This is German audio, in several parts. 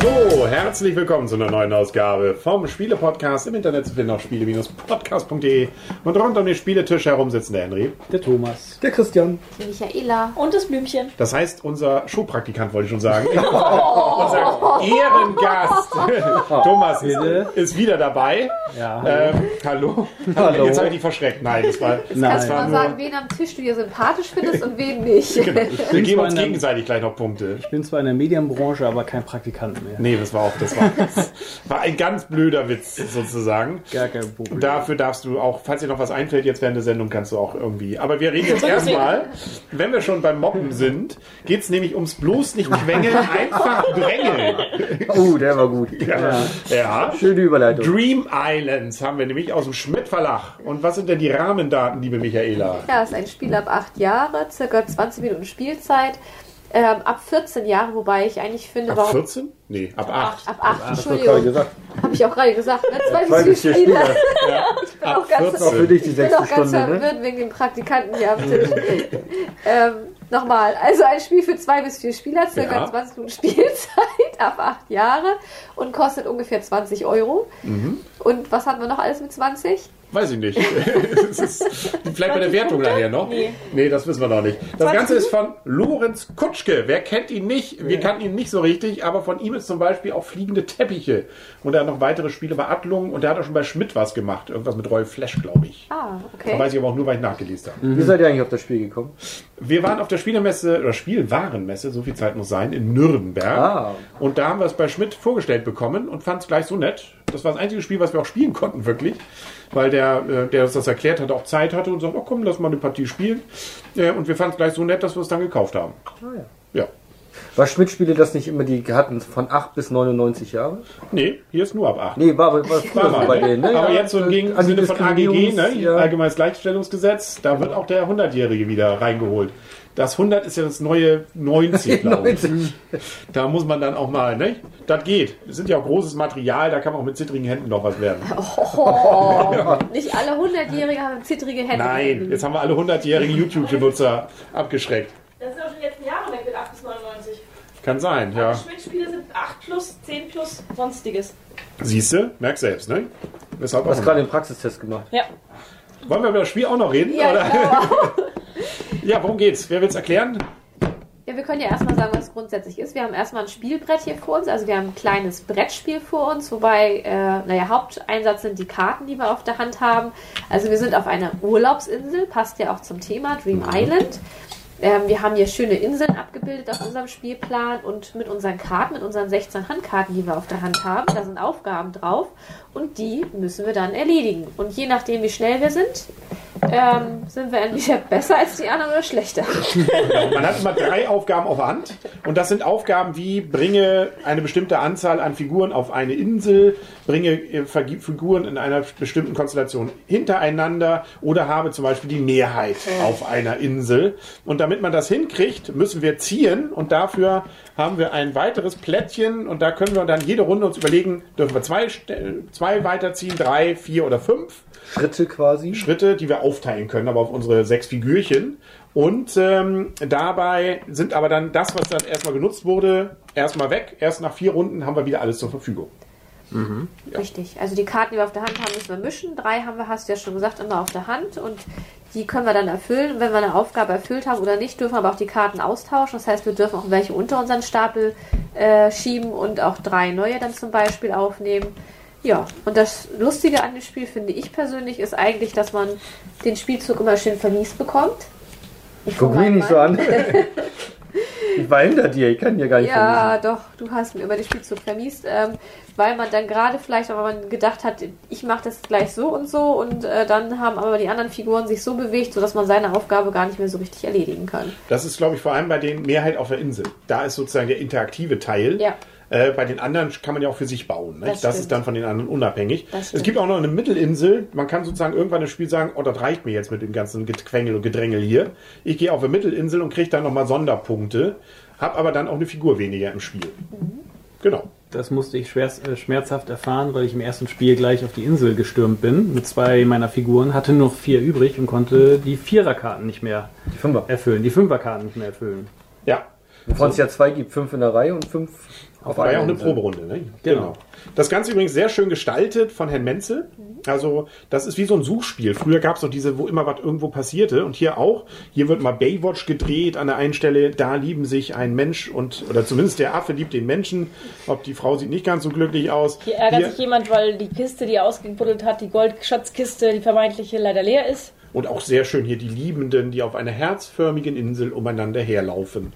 So, herzlich willkommen zu einer neuen Ausgabe vom Spiele-Podcast im Internet zu finden auf spiele-podcast.de und rund um den Spieletisch herum sitzen der Henry. Der Thomas. Der Christian. Die Michaela. Und das Blümchen. Das heißt, unser Showpraktikant wollte ich schon sagen. unser Ehrengast Thomas ist, ist wieder dabei. Ja. Ähm, hallo. Hallo. Jetzt habe ich dich verschreckt. Nein, das war, Kannst Nein. du mal sagen, wen am Tisch du hier sympathisch findest und wen nicht? genau. Wir geben uns gegenseitig gleich noch Punkte. Ich bin zwar in der Medienbranche, aber kein Praktikant mehr. Nee, das war auch, das war, das war ein ganz blöder Witz sozusagen. Gar kein Problem. Dafür darfst du auch, falls dir noch was einfällt, jetzt während der Sendung kannst du auch irgendwie. Aber wir reden jetzt erstmal, wenn wir schon beim Mobben sind, geht es nämlich ums bloß nicht quengeln, einfach drängeln. Oh, der war gut. Ja. ja. Schöne Überleitung. Dream Islands haben wir nämlich aus dem Schmidt Verlag. Und was sind denn die Rahmendaten, liebe Michaela? Ja, ist ein Spiel ab 8 Jahre, circa 20 Minuten Spielzeit. Ähm, ab 14 Jahre, wobei ich eigentlich finde, Ab warum. 14? Nee, ab 8. Ab 8, Hast du gerade Entschuldigung. gesagt. Habe ich auch gerade gesagt. Ne? Zwei Zwei bis vier bis vier Spieler. Spieler. Ich bin Ab auch ganz, 14. Auch für dich die ich bin auch ganz Stunde, ne? verwirrt wegen den Praktikanten hier am Tisch. ähm, Nochmal, also ein Spiel für zwei bis vier Spieler, circa Ja. 20 Minuten Spielzeit, ab 8 Jahre und kostet ungefähr 20 Euro. Mhm. Und was hatten wir noch alles mit 20? Weiß ich nicht. Vielleicht bei der Wertung nachher noch. Nee. Nee, das wissen wir noch nicht. Das 20 Ganze ist von Lorenz Kutschke. Wer kennt ihn nicht? Wir kannten ihn nicht so richtig, aber von ihm ist zum Beispiel auch fliegende Teppiche. Und er hat noch weitere Spiele bei Adlung und er hat auch schon bei Schmidt was gemacht. Irgendwas mit Roy Flash, glaube ich. Ah, Da okay. weiß ich aber auch nur, weil ich nachgelesen habe. Wie seid ihr eigentlich auf das Spiel gekommen? Wir waren auf der Spielemesse oder Spielwarenmesse, so viel Zeit muss sein, in Nürnberg. Ah. Und da haben wir es bei Schmidt vorgestellt bekommen und fanden es gleich so nett. Das war das einzige Spiel, was wir auch spielen konnten, wirklich. Weil der, äh, der uns das erklärt hat, auch Zeit hatte und sagt, oh komm, lass mal eine Partie spielen. Äh, Und wir fanden es gleich so nett, dass wir es dann gekauft haben. Ah, ja. Ja. War Schmidt-Spiele das nicht immer, die hatten von 8 bis 99 Jahre? Nee, hier ist nur ab 8. Nee, war, war früher War so mal, bei ne? denen, ne? Aber Ja, jetzt so im Sinne von AGG, ne? Ja. Allgemeines Gleichstellungsgesetz, da wird auch der 100-Jährige wieder reingeholt. Das 100 ist ja das neue 90, glaube ich. 90. Da muss man dann auch mal, ne? Das geht. Es sind ja auch großes Material, da kann man auch mit zittrigen Händen noch was werden. Oh, nicht alle 100-Jährigen haben zittrige Hände. Nein, jetzt haben wir alle 100-jährigen YouTube-Benutzer abgeschreckt. Das sind auch schon die letzten Jahre weg mit 8 bis 99. Kann sein, ja. Schmidt-Spiele sind 8 plus, 10 plus, sonstiges. Siehst du? Merk selbst, ne? Weshalb Du hast gerade den Praxistest gemacht. Ja. Wollen wir über das Spiel auch noch reden? Ja, oder? ja, worum geht's? Wer will's erklären? Ja, wir können ja erstmal sagen, was es grundsätzlich ist. Wir haben erstmal ein Spielbrett hier vor uns, also wir haben ein kleines Brettspiel vor uns, wobei, äh, naja, Haupteinsatz sind die Karten, die wir auf der Hand haben. Also wir sind auf einer Urlaubsinsel, passt ja auch zum Thema Dream Island. Ähm, wir haben hier schöne Inseln abgebildet auf unserem Spielplan und mit unseren Karten, mit unseren 16 Handkarten, die wir auf der Hand haben, da sind Aufgaben drauf und die müssen wir dann erledigen. Und je nachdem, wie schnell wir sind, ähm, sind wir entweder besser als die anderen oder schlechter. Man hat immer drei Aufgaben auf der Hand. Und das sind Aufgaben wie bringe eine bestimmte Anzahl an Figuren auf eine Insel, bringe äh, Figuren in einer bestimmten Konstellation hintereinander oder habe zum Beispiel die Mehrheit auf einer Insel. Und damit man das hinkriegt, müssen wir ziehen. Und dafür haben wir ein weiteres Plättchen. Und da können wir dann jede Runde uns überlegen, dürfen wir zwei, zwei weiterziehen, drei, vier oder fünf. Schritte quasi. Schritte, die wir aufteilen können, aber auf unsere sechs Figürchen. Und ähm, dabei sind aber dann das, was dann erstmal genutzt wurde, erstmal weg. Erst nach vier Runden haben wir wieder alles zur Verfügung. Richtig. Also die Karten, die wir auf der Hand haben, müssen wir mischen. Drei haben wir, hast du ja schon gesagt, immer auf der Hand. Und die können wir dann erfüllen. Und wenn wir eine Aufgabe erfüllt haben oder nicht, dürfen wir aber auch die Karten austauschen. Das heißt, wir dürfen auch welche unter unseren Stapel äh, schieben und auch drei neue dann zum Beispiel aufnehmen. Ja, und das Lustige an dem Spiel, finde ich persönlich, ist eigentlich, dass man den Spielzug immer schön vermiest bekommt. Ich Guck mich nicht so an. Ich war hinter dir, ich kann dir gar nicht Ja, doch, du hast mir über den Spielzug vermiest, ähm, weil man dann gerade vielleicht, aber man gedacht hat, ich mache das gleich so und so und äh, dann haben aber die anderen Figuren sich so bewegt, sodass man seine Aufgabe gar nicht mehr so richtig erledigen kann. Das ist, glaube ich, vor allem bei den Mehrheit auf der Insel. Da ist sozusagen der interaktive Teil. Ja. Äh, bei den anderen kann man ja auch für sich bauen. Das Das, ist dann von den anderen unabhängig. Es gibt auch noch eine Mittelinsel. Man kann sozusagen irgendwann im Spiel sagen, oh, das reicht mir jetzt mit dem ganzen Gequengel und Gedrängel hier. Ich gehe auf eine Mittelinsel und kriege dann nochmal Sonderpunkte, habe aber dann auch eine Figur weniger im Spiel. Mhm. Genau. Das musste ich schwer, äh, schmerzhaft erfahren, weil ich im ersten Spiel gleich auf die Insel gestürmt bin mit zwei meiner Figuren, hatte nur vier übrig und konnte die Viererkarten nicht mehr Die Fünfer. erfüllen, die Fünferkarten nicht mehr erfüllen. Ja, Wovon es ja zwei gibt. Fünf in der Reihe und fünf auf war ja auch eine. Proberunde. Ne? Genau. Das Ganze übrigens sehr schön gestaltet von Herrn Menzel. Also das ist wie so ein Suchspiel. Früher gab es noch diese, wo immer was irgendwo passierte. Und hier auch. Hier wird mal Baywatch gedreht an der einen Stelle. Da lieben sich ein Mensch und, oder zumindest der Affe liebt den Menschen. Ob die Frau sieht nicht ganz so glücklich aus. Hier ärgert Hier- sich jemand, weil die Kiste, die er ausgebuddelt hat, die Goldschatzkiste, die vermeintliche, leider leer ist. Und auch sehr schön hier die Liebenden, die auf einer herzförmigen Insel umeinander herlaufen.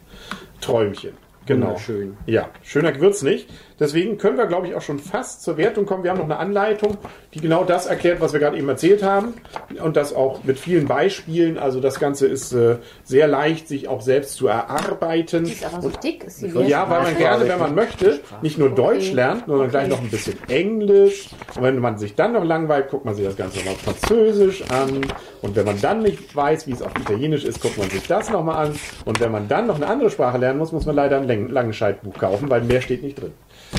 Träumchen. Genau. Wunderschön. Ja, schöner wird's nicht. Deswegen können wir, glaube ich, auch schon fast zur Wertung kommen. Wir haben noch eine Anleitung, die genau das erklärt, was wir gerade eben erzählt haben. Und das auch mit vielen Beispielen. Also das Ganze ist äh, sehr leicht, sich auch selbst zu erarbeiten. Die ist aber so dick. Ist die Ja, weil man gerne, wenn man möchte, nicht nur Deutsch lernt, sondern gleich noch ein bisschen Englisch. Und wenn man sich dann noch langweilt, guckt man sich das Ganze noch auf Französisch an. Und wenn man dann nicht weiß, wie es auf Italienisch ist, guckt man sich das nochmal an. Und wenn man dann noch eine andere Sprache lernen muss, muss man leider ein Läng- Langenscheidbuch kaufen, weil mehr steht nicht drin.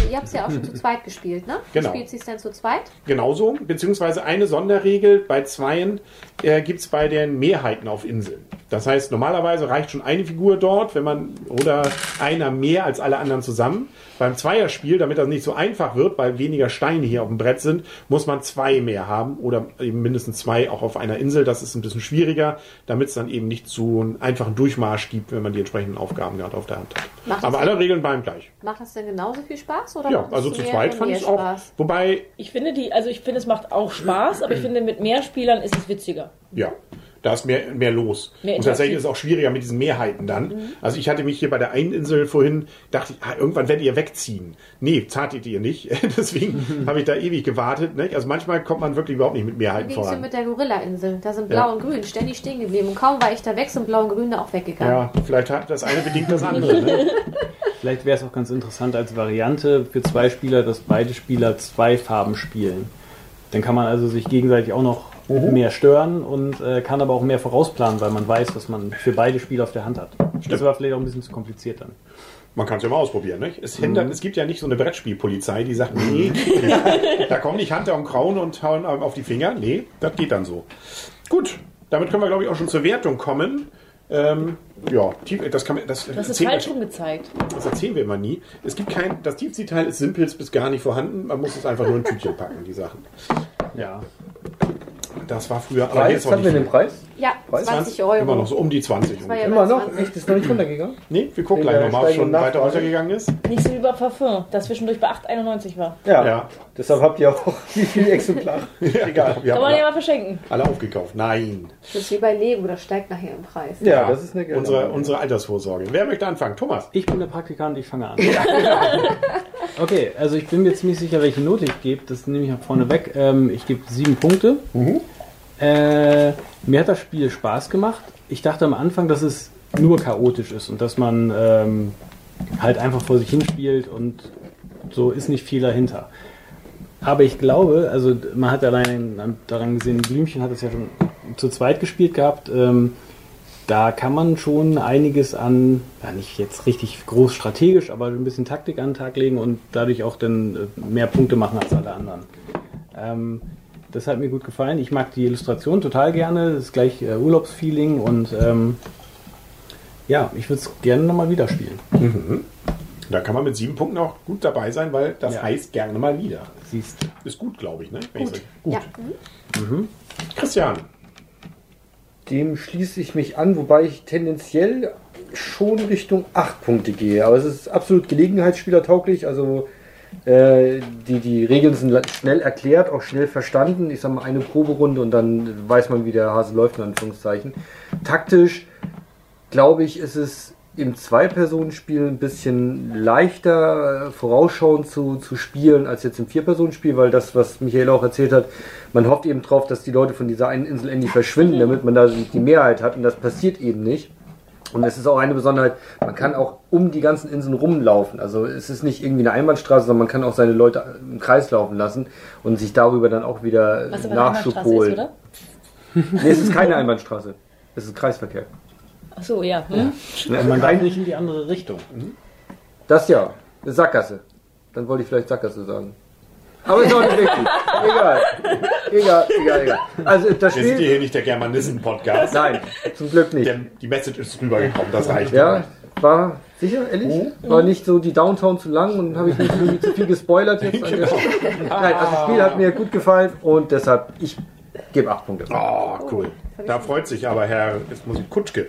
Ihr habt es ja auch schon zu zweit gespielt, ne? Genau. Spielt sie es denn zu zweit? Genauso, beziehungsweise eine Sonderregel bei Zweien äh, gibt es bei den Mehrheiten auf Inseln. Das heißt, normalerweise reicht schon eine Figur dort, wenn man oder einer mehr als alle anderen zusammen. Beim Zweierspiel, damit das nicht so einfach wird, weil weniger Steine hier auf dem Brett sind, muss man zwei mehr haben oder eben mindestens zwei auch auf einer Insel. Das ist ein bisschen schwieriger, damit es dann eben nicht so einen einfachen Durchmarsch gibt, wenn man die entsprechenden Aufgaben gerade auf der Hand hat. Aber alle Regeln bleiben gleich. Macht das denn genauso viel Spaß? Oder Ja, also zu zweit fand ich auch. Spaß? Wobei Ich finde die, also ich finde, es macht auch Spaß, aber ich finde, mit mehr Spielern ist es witziger. Ja, da ist mehr, mehr los. Mehr und tatsächlich ist es auch schwieriger mit diesen Mehrheiten dann. Also ich hatte mich hier bei der einen Insel vorhin, dachte ich, ah, irgendwann werdet ihr wegziehen. Nee, zartet ihr nicht. Deswegen habe ich da ewig gewartet. Ne? Also manchmal kommt man wirklich überhaupt nicht mit Mehrheiten Wie voran. mit der Gorilla-Insel? Da sind Blau Ja. und Grün ständig stehen geblieben. Und kaum war ich da weg, sind Blau und Grün da auch weggegangen. Ja, vielleicht hat das eine bedingt das andere. Ne? Vielleicht wäre es auch ganz interessant als Variante für zwei Spieler, dass beide Spieler zwei Farben spielen. Dann kann man also sich gegenseitig auch noch mehr stören und äh, kann aber auch mehr vorausplanen, weil man weiß, was man für beide Spiele auf der Hand hat. Das war vielleicht auch ein bisschen zu kompliziert dann. Man kann es ja mal ausprobieren. Nicht? Es, hindert, es gibt ja nicht so eine Brettspielpolizei, die sagt, nee, da kommen nicht Hunter und Krauen und hauen einem auf die Finger. Nee, das geht dann so. Gut, damit können wir, glaube ich, auch schon zur Wertung kommen. Ähm, ja, tief, das kann man, das, es erzählen falsch rumgezeigt. das erzählen wir immer nie. Es gibt kein, das Tiefziehteil ist simpelst bis gar nicht vorhanden. Man muss es einfach nur in ein Tütchen packen, die Sachen. Ja. Das war früher, aber Preis, jetzt auch hatten wir den Preis? Ja, Weiß 20 Euro. Immer noch so um die 20. Das war ja Immer bei noch? 20. Echt, ist noch nicht runtergegangen? Nee, wir gucken gleich nochmal, ob schon steigenden weiter runtergegangen ist. Nicht so wie bei Parfum, das zwischendurch bei 8,91 war. Ja. Ja. Deshalb habt ihr auch wie viele Exemplare? Egal, wir Kann man ja mal verschenken. alle aufgekauft. Nein. Das ist wie bei Lego, das steigt nachher im Preis. Ja, das ist eine unsere, unsere Altersvorsorge. Wer möchte anfangen? Thomas. Ich bin der Praktikant, ich fange an. Okay, also ich bin mir ziemlich sicher, welche Note ich gebe. Das nehme ich auch vorne weg. Ähm, ich gebe sieben Punkte. Äh, mir hat das Spiel Spaß gemacht. Ich dachte am Anfang, dass es nur chaotisch ist und dass man ähm, halt einfach vor sich hin spielt und so ist nicht viel dahinter. Aber ich glaube, also man hat allein daran gesehen, Blümchen hat es ja schon zu zweit gespielt gehabt. Ähm, da kann man schon einiges an, ja nicht jetzt richtig groß strategisch, aber ein bisschen Taktik an den Tag legen und dadurch auch dann äh, mehr Punkte machen als alle anderen. Ähm, das hat mir gut gefallen. Ich mag die Illustration total gerne. Das ist gleich äh, Urlaubsfeeling und ähm, ja, ich würde es gerne nochmal wieder spielen. Da kann man mit sieben Punkten auch gut dabei sein, weil das Ja. heißt gerne mal wieder. Siehst Ist gut, glaube ich. Ne? Gut. gut. Ja. Mhm. Christian. Dem schließe ich mich an, wobei ich tendenziell schon Richtung 8 Punkte gehe. Aber es ist absolut gelegenheitsspielertauglich. Also äh, die, die Regeln sind schnell erklärt, auch schnell verstanden. Ich sage mal eine Proberunde und dann weiß man, wie der Hase läuft, in Anführungszeichen. Taktisch, glaube ich, ist es im Zwei-Personen-Spiel ein bisschen leichter vorausschauend zu, zu spielen als jetzt im Vier-Personen-Spiel, weil das, was Michael auch erzählt hat, man hofft eben drauf, dass die Leute von dieser einen Insel endlich verschwinden, damit man da die Mehrheit hat und das passiert eben nicht. Und es ist auch eine Besonderheit, man kann auch um die ganzen Inseln rumlaufen. Also es ist nicht irgendwie eine Einbahnstraße, sondern man kann auch seine Leute im Kreis laufen lassen und sich darüber dann auch wieder Was aber eine Nachschub Einbahnstraße ist, holen. oder? Nee, es ist keine Einbahnstraße. Es ist Kreisverkehr. Ach so, ja. Hm? Und man darf nicht in die andere Richtung. Das ja. Eine Sackgasse. Dann wollte ich vielleicht Sackgasse sagen. Aber ist auch nicht wichtig. Egal. Egal, egal, egal. Also das Wir sind Spiel. hier nicht der Germanisten-Podcast. Nein, zum Glück nicht. Der, die Message ist rübergekommen, das reicht. Ja, war sicher, ehrlich? War nicht so die Downtown zu lang und habe ich nicht irgendwie zu viel gespoilert jetzt. Stelle? Nein, also das Spiel hat mir gut gefallen und deshalb, ich gebe 8 Punkte. Oh, cool. Da freut sich aber Herr, jetzt muss ich Kutschke.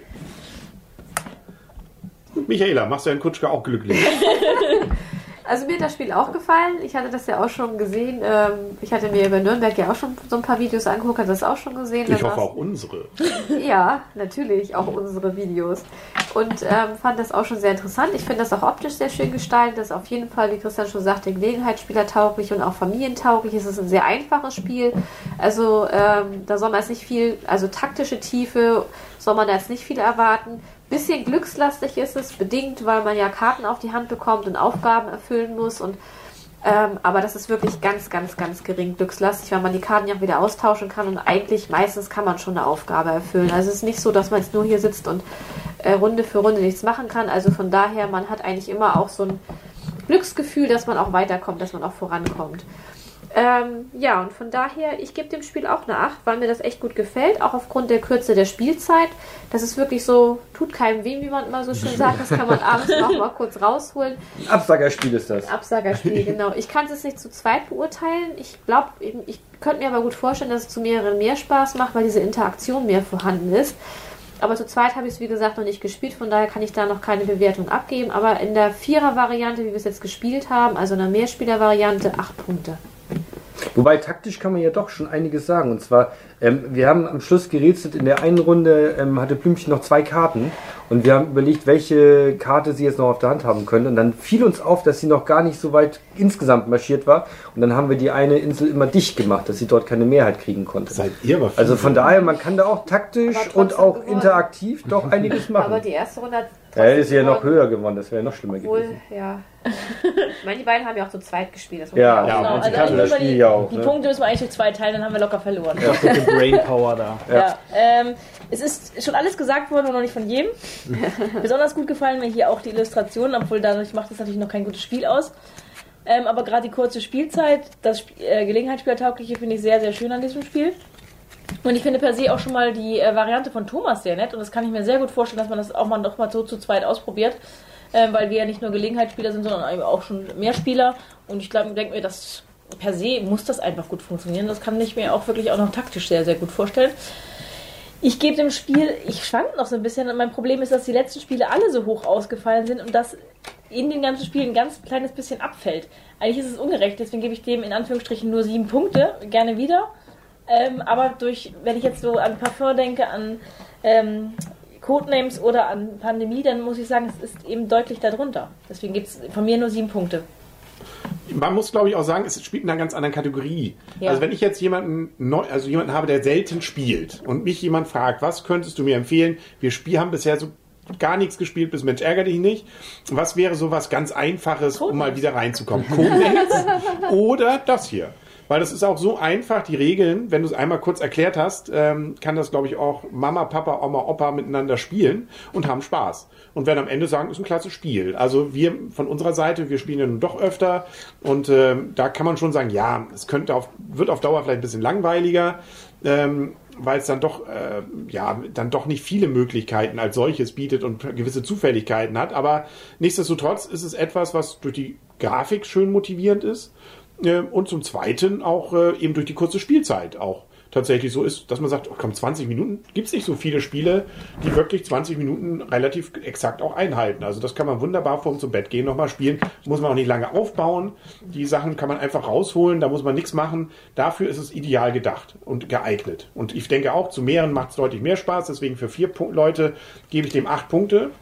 Michaela, machst du Herrn Kutschke auch glücklich? Also mir hat das Spiel auch gefallen. Ich hatte das ja auch schon gesehen. Ähm, ich hatte mir über Nürnberg ja auch schon so ein paar Videos angeguckt, hatte das auch schon gesehen. Ich hoffe auch unsere. Ja, natürlich, auch unsere Videos. Und ähm, fand das auch schon sehr interessant. Ich finde das auch optisch sehr schön gestaltet. Das ist auf jeden Fall, wie Christian schon sagte, Gelegenheitsspieler tauglich und auch familientauglich. Es ist ein sehr einfaches Spiel. Also ähm, da soll man jetzt nicht viel, also taktische Tiefe soll man da jetzt nicht viel erwarten. Bisschen glückslastig ist es, bedingt, weil man ja Karten auf die Hand bekommt und Aufgaben erfüllen muss und ähm, aber das ist wirklich ganz, ganz, ganz gering glückslastig, weil man die Karten ja auch wieder austauschen kann und eigentlich meistens kann man schon eine Aufgabe erfüllen. Also es ist nicht so, dass man jetzt nur hier sitzt und äh, Runde für Runde nichts machen kann. Also von daher, man hat eigentlich immer auch so ein Glücksgefühl, dass man auch weiterkommt, dass man auch vorankommt. Ähm, ja, und von daher, ich gebe dem Spiel auch eine 8, weil mir das echt gut gefällt, auch aufgrund der Kürze der Spielzeit. Das ist wirklich so, tut keinem weh, wie man immer so schön sagt. Das kann man abends auch mal kurz rausholen. Ein Absagerspiel ist das. Absagerspiel, genau. Ich kann es jetzt nicht zu zweit beurteilen. Ich glaube, ich könnte mir aber gut vorstellen, dass es zu mehreren mehr Spaß macht, weil diese Interaktion mehr vorhanden ist. Aber zu zweit habe ich es, wie gesagt, noch nicht gespielt, von daher kann ich da noch keine Bewertung abgeben. Aber in der Vierer-Variante, wie wir es jetzt gespielt haben, also in der Mehrspieler-Variante, 8 Punkte. Wobei taktisch kann man ja doch schon einiges sagen. Und zwar, ähm, wir haben am Schluss gerätselt, in der einen Runde ähm, hatte Blümchen noch zwei Karten und wir haben überlegt, welche Karte sie jetzt noch auf der Hand haben können. Und dann fiel uns auf, dass sie noch gar nicht so weit insgesamt marschiert war. Und dann haben wir die eine Insel immer dicht gemacht, dass sie dort keine Mehrheit kriegen konnte. Seid ihr aber Also von daher, man kann da auch taktisch Aber und auch gewonnen. interaktiv doch einiges Aber machen. die erste Runde hat Ja, hätte sie ja noch höher gewonnen, das wäre noch schlimmer Obwohl, gewesen. ja. Ich meine, die beiden haben ja auch zu zweit gespielt. Das muss Ja, man ja, auch Genau, und sie also das Spiel die, ja auch. die ne? Punkte müssen wir eigentlich durch zwei teilen, dann haben wir locker verloren. Ja, so viel Brainpower da. Ja. Ja. Ähm, es ist schon alles gesagt worden, aber noch nicht von jedem. Besonders gut gefallen mir hier auch die Illustrationen, obwohl dadurch macht es natürlich noch kein gutes Spiel aus. Ähm, aber gerade die kurze Spielzeit, das Sp äh, Gelegenheitsspielertaugliche finde ich sehr, sehr schön an diesem Spiel. Und ich finde per se auch schon mal die äh, Variante von Thomas sehr nett und das kann ich mir sehr gut vorstellen, dass man das auch mal noch mal so zu zweit ausprobiert, ähm, weil wir ja nicht nur Gelegenheitsspieler sind, sondern eben auch schon mehr Spieler und ich glaube, denke mir, dass per se muss das einfach gut funktionieren. Das kann ich mir auch wirklich auch noch taktisch sehr, sehr gut vorstellen. Ich gebe dem Spiel, ich schwank noch so ein bisschen und mein Problem ist, dass die letzten Spiele alle so hoch ausgefallen sind und dass in den ganzen Spielen ein ganz kleines bisschen abfällt. Eigentlich ist es ungerecht, deswegen gebe ich dem in Anführungsstrichen nur sieben Punkte, gerne wieder. Ähm, aber durch, wenn ich jetzt so an Parfum denke, an ähm, Codenames oder an Pandemie, dann muss ich sagen, es ist eben deutlich darunter. Deswegen gibt es von mir nur sieben Punkte. Man muss, glaube ich, auch sagen, es spielt in einer ganz anderen Kategorie. Ja. Also wenn ich jetzt jemanden neu, also jemanden habe, der selten spielt und mich jemand fragt, was könntest du mir empfehlen? Wir spiel, haben bisher so gar nichts gespielt, bis Mensch ärger dich nicht. Was wäre so was ganz Einfaches, um mal wieder reinzukommen? Codenames oder das hier? Weil das ist auch so einfach, die Regeln, wenn du es einmal kurz erklärt hast, ähm, kann das, glaube ich, auch Mama, Papa, Oma, Opa miteinander spielen und haben Spaß. Und werden am Ende sagen, ist ein klasse Spiel. Also wir von unserer Seite, wir spielen ja nun doch öfter und ähm, da kann man schon sagen, ja, es könnte auf, wird auf Dauer vielleicht ein bisschen langweiliger. Ähm, weil es dann doch, äh, ja, dann doch nicht viele Möglichkeiten als solches bietet und gewisse Zufälligkeiten hat. Aber nichtsdestotrotz ist es etwas, was durch die Grafik schön motivierend ist äh, und zum Zweiten auch äh, eben durch die kurze Spielzeit auch tatsächlich so ist, dass man sagt, oh, komm, 20 Minuten, gibt es nicht so viele Spiele, die wirklich 20 Minuten relativ exakt auch einhalten. Also das kann man wunderbar vorm zum Bett gehen nochmal spielen, muss man auch nicht lange aufbauen. Die Sachen kann man einfach rausholen, da muss man nichts machen. Dafür ist es ideal gedacht und geeignet. Und ich denke auch, zu mehreren macht es deutlich mehr Spaß, deswegen für vier Leute gebe ich dem acht Punkte.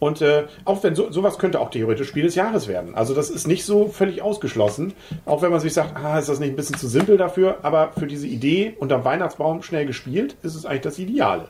Und äh, auch wenn so, sowas könnte auch theoretisch Spiel des Jahres werden. Also das ist nicht so völlig ausgeschlossen. Auch wenn man sich sagt, ah, ist das nicht ein bisschen zu simpel dafür, aber für diese Idee unterm Weihnachtsbaum schnell gespielt, ist es eigentlich das Ideale.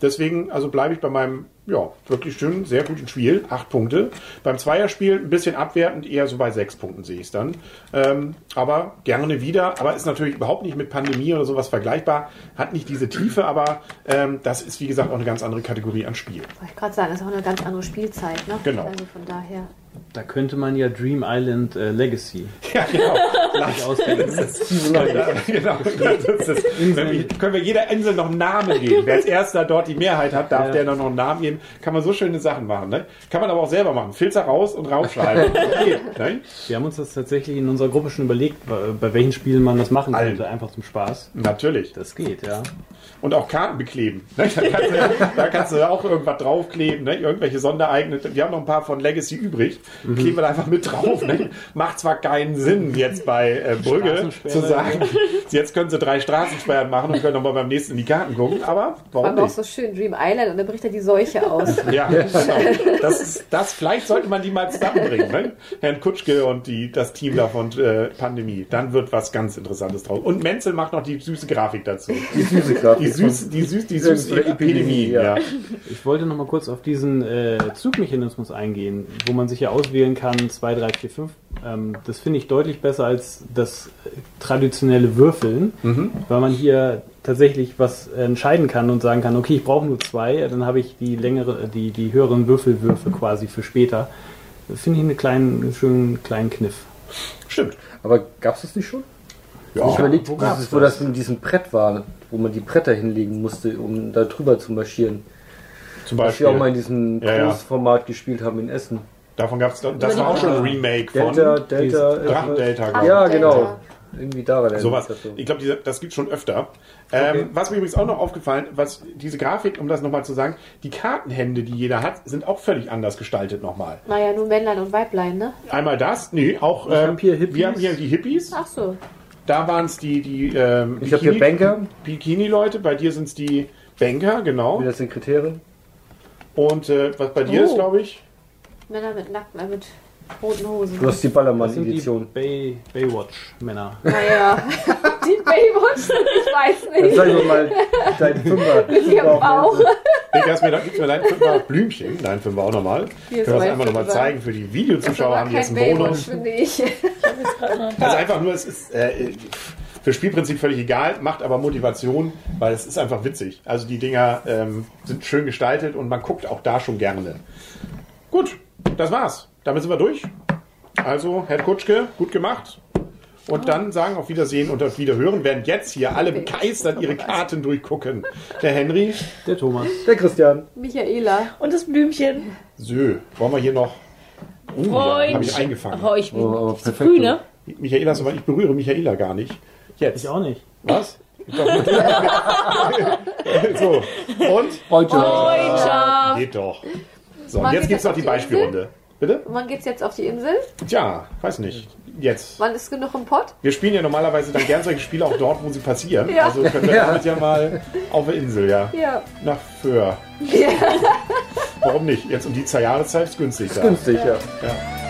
Deswegen, also bleibe ich bei meinem, ja, wirklich schönen, sehr guten Spiel. Acht Punkte. Beim Zweierspiel ein bisschen abwertend, eher so bei sechs Punkten sehe ich es dann. Ähm, aber gerne wieder. Aber ist natürlich überhaupt nicht mit Pandemie oder sowas vergleichbar. Hat nicht diese Tiefe, aber ähm, das ist, wie gesagt, auch eine ganz andere Kategorie an Spiel. Wollte ich gerade sagen, das ist auch eine ganz andere Spielzeit. Ne? Genau. Also von daher. Da könnte man ja Dream Island äh, Legacy Ja, genau. sich ausdenken. Ja, genau. Das ist, wir, können wir jeder Insel noch einen Namen geben. Wer als erster dort die Mehrheit hat, darf Ja. der dann noch einen Namen geben. Kann man so schöne Sachen machen. Ne? Kann man aber auch selber machen. Filter raus und raufschreiben. Geht, ne? Wir haben uns das tatsächlich in unserer Gruppe schon überlegt, bei bei welchen Spielen man das machen Allen. könnte, einfach zum Spaß. Natürlich. Das geht, ja. Und auch Karten bekleben. Ne? Da, kannst du, da kannst du auch irgendwas draufkleben. Ne? Irgendwelche Sondereignisse. Wir haben noch ein paar von Legacy übrig. Kleben wir da einfach mit drauf. Ne? Macht zwar keinen Sinn, jetzt bei äh, Brügge zu sagen, jetzt können sie drei Straßensperren machen und können nochmal beim nächsten in die Karten gucken. Aber warum War nicht? so schön Dream Island und dann bricht er die Seuche aus. Ja, genau. Das, ist, das vielleicht sollte man die mal zusammenbringen, ne? Herrn Kutschke und die, das Team da von äh, Pandemie. Dann wird was ganz Interessantes draus. Und Menzel macht noch die süße Grafik dazu. Die süße Grafik. Die süß, die süß, die süße Epidemie. Epidemie, Ja. ja. Ich wollte noch mal kurz auf diesen äh, Zugmechanismus eingehen, wo man sich ja auswählen kann, 2, 3, 4, 5. Ähm, das finde ich deutlich besser als das äh, traditionelle Würfeln, weil man hier tatsächlich was entscheiden kann und sagen kann, okay, ich brauche nur zwei, dann habe ich die längere, die, die höheren Würfelwürfe quasi für später. Finde ich einen kleinen, einen schönen kleinen Kniff. Stimmt. Aber gab es das nicht schon? Ja. ich überlegt, wo das, wo das in diesem Brett war, wo man die Bretter hinlegen musste, um da drüber zu marschieren. Zum Was wir auch mal Beispiel. in diesem Ja, ja. Großformat gespielt haben in Essen. Davon gab es, das war auch schon ein Remake von Delta, Delta. Drachendelta, glaube ich. Ja, Delta. genau. Irgendwie da war der Sowas. Ich glaube, das gibt schon öfter. Ähm, was mir übrigens auch noch aufgefallen, was diese Grafik, um das nochmal zu sagen, die Kartenhände, die jeder hat, sind auch völlig anders gestaltet nochmal. Naja, nur Männlein und Weiblein, ne? Einmal das, nee, auch ähm, hab wir haben hier die Hippies. Ach so. Da waren es die, die ähm, Ich habe hier Banker, Bikini-Leute, bei dir sind es die Banker, genau. wie das sind Kriterien. Und äh, was bei dir Oh. ist, glaube ich, Männer mit nackten, äh, mit roten Hosen. Du hast die Ballermann-Edition. Bay, Baywatch-Männer. Naja. Die Baywatch, ich weiß Dann nicht. sagen wir mal deinen Fünfer. Mit ihrem Bauch. Dick, hast mir da, gibst mir dein Fünfer Blümchen, dein Fünfer auch nochmal. Können wir das einfach nochmal zeigen für die Das Videozuschauer, haben die jetzt einen Baywatch, Bonus. finde ich. Also einfach nur, es ist äh, für Spielprinzip völlig egal, macht aber Motivation, weil es ist einfach witzig. Also die Dinger ähm, sind schön gestaltet und man guckt auch da schon gerne. Gut, das war's. Damit sind wir durch. Also, Herr Kutschke, gut gemacht. Und dann sagen auf Wiedersehen und auf Wiederhören, während jetzt hier alle begeistert ihre Karten durchgucken. Der Henry, Der Thomas. Der Christian. Michaela. Und das Blümchen. Sö, wollen wir hier noch... Oh, ja, habe ich eingefangen. Oh, ich bin Oh, aber zu perfekt. früh, ne? Michaela, soweit ich berühre Michaela gar nicht. Jetzt. Ich auch nicht. Was? Ich glaub nicht. so, und? Heute. Freundschaft. Geht doch. So, und Wann jetzt geht gibt's das noch die auf die Insel? Beispielrunde. Bitte? Wann geht's jetzt auf die Insel? Tja, weiß nicht. Jetzt. Wann ist genug im Pott? Wir spielen ja normalerweise dann gern solche Spiele auch dort, wo sie passieren. Ja. Also können wir damit ja mal auf der Insel, ja. Ja. Nach Föhr. Warum nicht? Jetzt um die Jahreszeit ist günstig da. Günstig, ja. Ja.